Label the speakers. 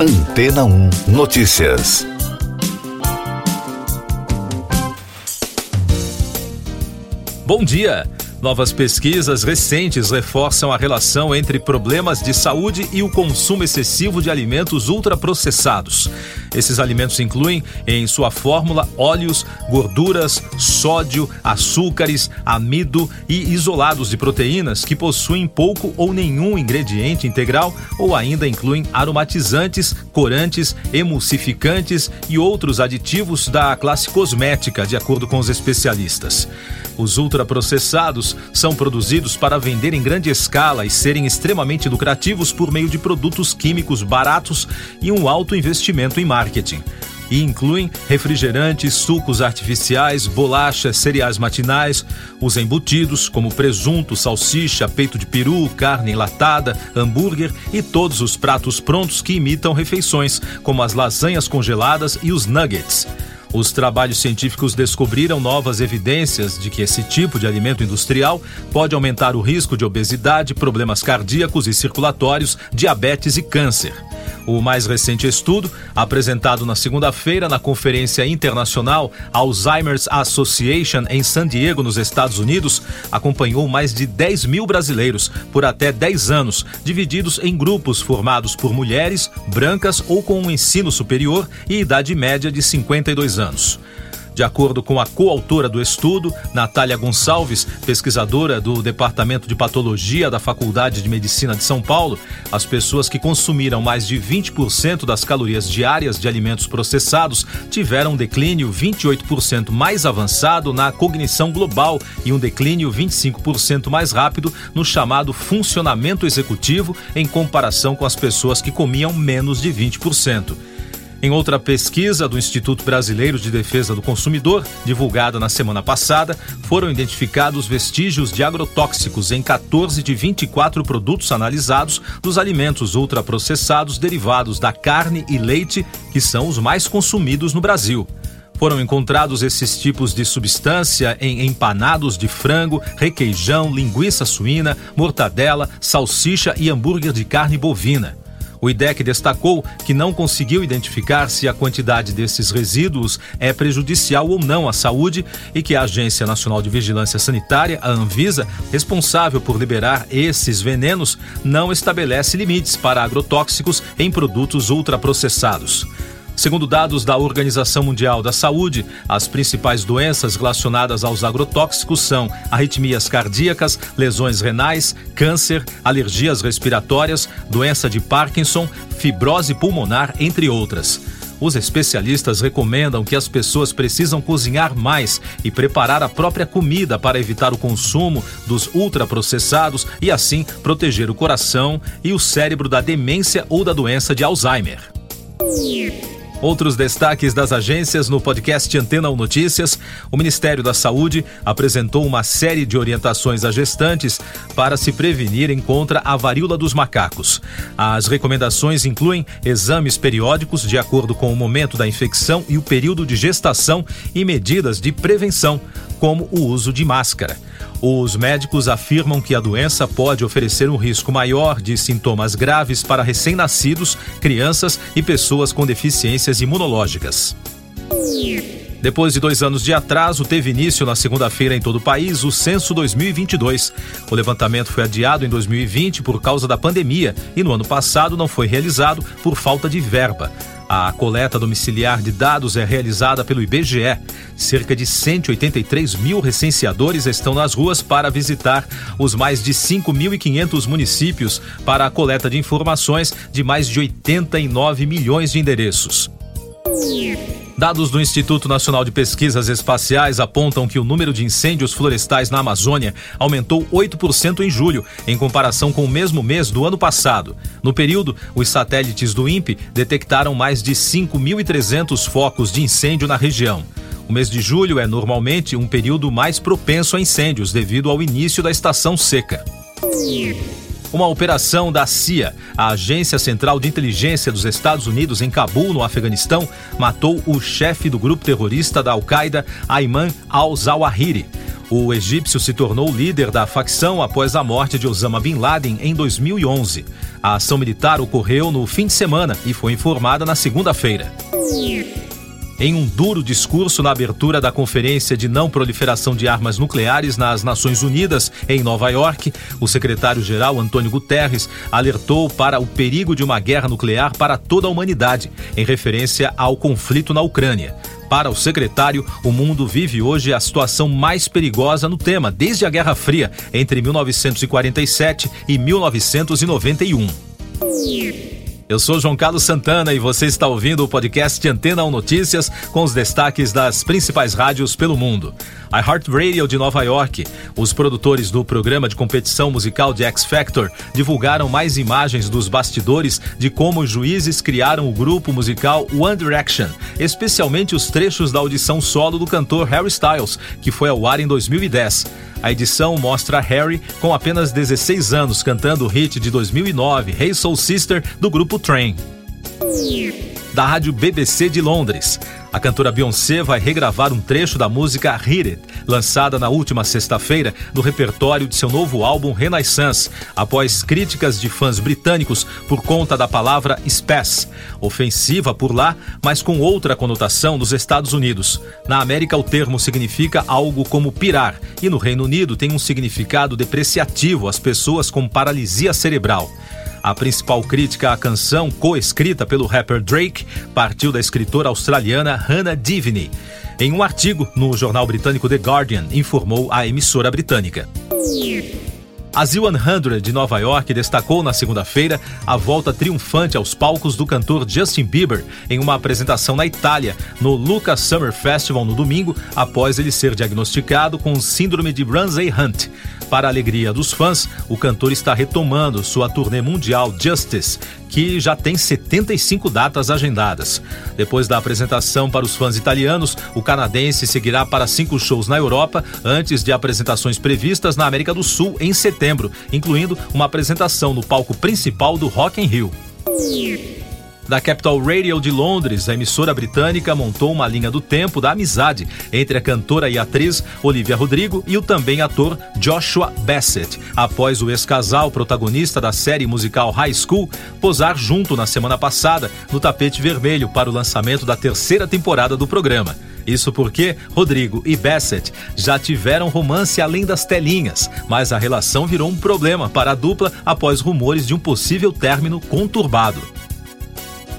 Speaker 1: Antena 1 Notícias.
Speaker 2: Bom dia. Novas pesquisas recentes reforçam a relação entre problemas de saúde e o consumo excessivo de alimentos ultraprocessados. Esses alimentos incluem, em sua fórmula, óleos, gorduras, sódio, açúcares, amido e isolados de proteínas que possuem pouco ou nenhum ingrediente integral ou ainda incluem aromatizantes, corantes, emulsificantes e outros aditivos da classe cosmética, de acordo com os especialistas. Os ultraprocessados são produzidos para vender em grande escala e serem extremamente lucrativos por meio de produtos químicos baratos e um alto investimento em marketing. E incluem refrigerantes, sucos artificiais, bolachas, cereais matinais, os embutidos, como presunto, salsicha, peito de peru, carne enlatada, hambúrguer e todos os pratos prontos que imitam refeições, como as lasanhas congeladas e os nuggets. Os trabalhos científicos descobriram novas evidências de que esse tipo de alimento industrial pode aumentar o risco de obesidade, problemas cardíacos e circulatórios, diabetes e câncer. O mais recente estudo, apresentado na segunda-feira na Conferência Internacional Alzheimer's Association em San Diego, nos Estados Unidos, acompanhou mais de 10 mil brasileiros por até 10 anos, divididos em grupos formados por mulheres, brancas ou com um ensino superior e idade média de 52 anos. De acordo com a coautora do estudo, Natália Gonçalves, pesquisadora do Departamento de Patologia da Faculdade de Medicina de São Paulo, as pessoas que consumiram mais de 20% das calorias diárias de alimentos processados tiveram um declínio 28% mais avançado na cognição global e um declínio 25% mais rápido no chamado funcionamento executivo em comparação com as pessoas que comiam menos de 20%. Em outra pesquisa do Instituto Brasileiro de Defesa do Consumidor, divulgada na semana passada, foram identificados vestígios de agrotóxicos em 14 de 24 produtos analisados dos alimentos ultraprocessados derivados da carne e leite, que são os mais consumidos no Brasil. Foram encontrados esses tipos de substância em empanados de frango, requeijão, linguiça suína, mortadela, salsicha e hambúrguer de carne bovina. O IDEC destacou que não conseguiu identificar se a quantidade desses resíduos é prejudicial ou não à saúde e que a Agência Nacional de Vigilância Sanitária, a Anvisa, responsável por liberar esses venenos, não estabelece limites para agrotóxicos em produtos ultraprocessados. Segundo dados da Organização Mundial da Saúde, as principais doenças relacionadas aos agrotóxicos são arritmias cardíacas, lesões renais, câncer, alergias respiratórias, doença de Parkinson, fibrose pulmonar, entre outras. Os especialistas recomendam que as pessoas precisam cozinhar mais e preparar a própria comida para evitar o consumo dos ultraprocessados e assim proteger o coração e o cérebro da demência ou da doença de Alzheimer. Outros destaques das agências no podcast Antena 1 Notícias: o Ministério da Saúde apresentou uma série de orientações a gestantes para se prevenirem contra a varíola dos macacos. As recomendações incluem exames periódicos de acordo com o momento da infecção e o período de gestação e medidas de prevenção, como o uso de máscara. Os médicos afirmam que a doença pode oferecer um risco maior de sintomas graves para recém-nascidos, crianças e pessoas com deficiências imunológicas. Depois de dois anos de atraso, teve início na segunda-feira em todo o país o Censo 2022. O levantamento foi adiado em 2020 por causa da pandemia e no ano passado não foi realizado por falta de verba. A coleta domiciliar de dados é realizada pelo IBGE. Cerca de 183 mil recenseadores estão nas ruas para visitar os mais de 5.500 municípios para a coleta de informações de mais de 89 milhões de endereços. Dados do Instituto Nacional de Pesquisas Espaciais apontam que o número de incêndios florestais na Amazônia aumentou 8% em julho, em comparação com o mesmo mês do ano passado. No período, os satélites do INPE detectaram mais de 5.300 focos de incêndio na região. O mês de julho é normalmente um período mais propenso a incêndios devido ao início da estação seca. Uma operação da CIA, a Agência Central de Inteligência dos Estados Unidos, em Cabul, no Afeganistão, matou o chefe do grupo terrorista da Al-Qaeda, Ayman al-Zawahiri. O egípcio se tornou líder da facção após a morte de Osama Bin Laden em 2011. A ação militar ocorreu no fim de semana e foi informada na segunda-feira. Em um duro discurso na abertura da Conferência de Não Proliferação de Armas Nucleares nas Nações Unidas, em Nova York, o secretário-geral Antônio Guterres alertou para o perigo de uma guerra nuclear para toda a humanidade, em referência ao conflito na Ucrânia. Para o secretário, o mundo vive hoje a situação mais perigosa no tema desde a Guerra Fria, entre 1947 e 1991. Eu sou João Carlos Santana e você está ouvindo o podcast Antena 1 Notícias com os destaques das principais rádios pelo mundo. A Heart Radio de Nova York, os produtores do programa de competição musical de X Factor divulgaram mais imagens dos bastidores de como os juízes criaram o grupo musical One Direction, especialmente os trechos da audição solo do cantor Harry Styles, que foi ao ar em 2010. A edição mostra Harry com apenas 16 anos cantando o hit de 2009, Hey Soul Sister, do grupo Train. Da rádio BBC de Londres. A cantora Beyoncé vai regravar um trecho da música Hit It, lançada na última sexta-feira no repertório de seu novo álbum Renaissance, após críticas de fãs britânicos por conta da palavra spaz, ofensiva por lá, mas com outra conotação nos Estados Unidos. Na América, o termo significa algo como pirar, e no Reino Unido tem um significado depreciativo às pessoas com paralisia cerebral. A principal crítica à canção, coescrita pelo rapper Drake, partiu da escritora australiana Hannah Divney. Em um artigo no jornal britânico The Guardian, informou a emissora britânica. A Z100 de Nova York destacou na segunda-feira a volta triunfante aos palcos do cantor Justin Bieber em uma apresentação na Itália, no Lucas Summer Festival no domingo, após ele ser diagnosticado com síndrome de Ramsay-Hunt. Para a alegria dos fãs, o cantor está retomando sua turnê mundial Justice, que já tem 75 datas agendadas. Depois da apresentação para os fãs italianos, o canadense seguirá para cinco shows na Europa, antes de apresentações previstas na América do Sul em setembro, incluindo uma apresentação no palco principal do Rock in Rio da Capital Radio de Londres, a emissora britânica montou uma linha do tempo da amizade entre a cantora e atriz Olivia Rodrigo e o também ator Joshua Bassett, após o ex-casal protagonista da série musical High School posar junto na semana passada no tapete vermelho para o lançamento da terceira temporada do programa. Isso porque Rodrigo e Bassett já tiveram romance além das telinhas, mas a relação virou um problema para a dupla após rumores de um possível término conturbado.